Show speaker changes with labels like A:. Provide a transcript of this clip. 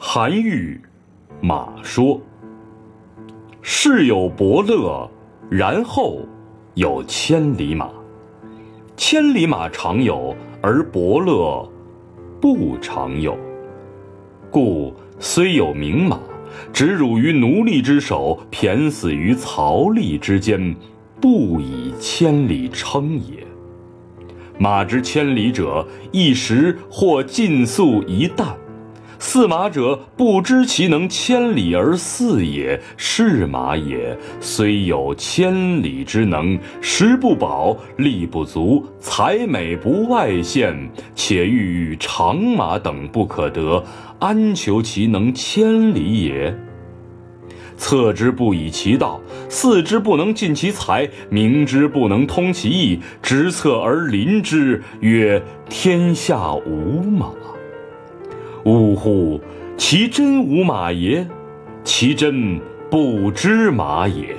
A: 韩愈《马说》：世有伯乐，然后有千里马。千里马常有，而伯乐不常有。故虽有名马，执辱于奴隶之手，骈死于槽枥之间，不以千里称也。马之千里者，一时或尽粟一担。驷马者，不知其能千里而饲也，是马也。虽有千里之能，食不饱，力不足，才美不外现，且欲与长马等不可得，安求其能千里也？策之不以其道，饲之不能尽其才，明之不能通其意，执策而临之，曰：天下无马。呜呼！其真无马邪，其真不知马也。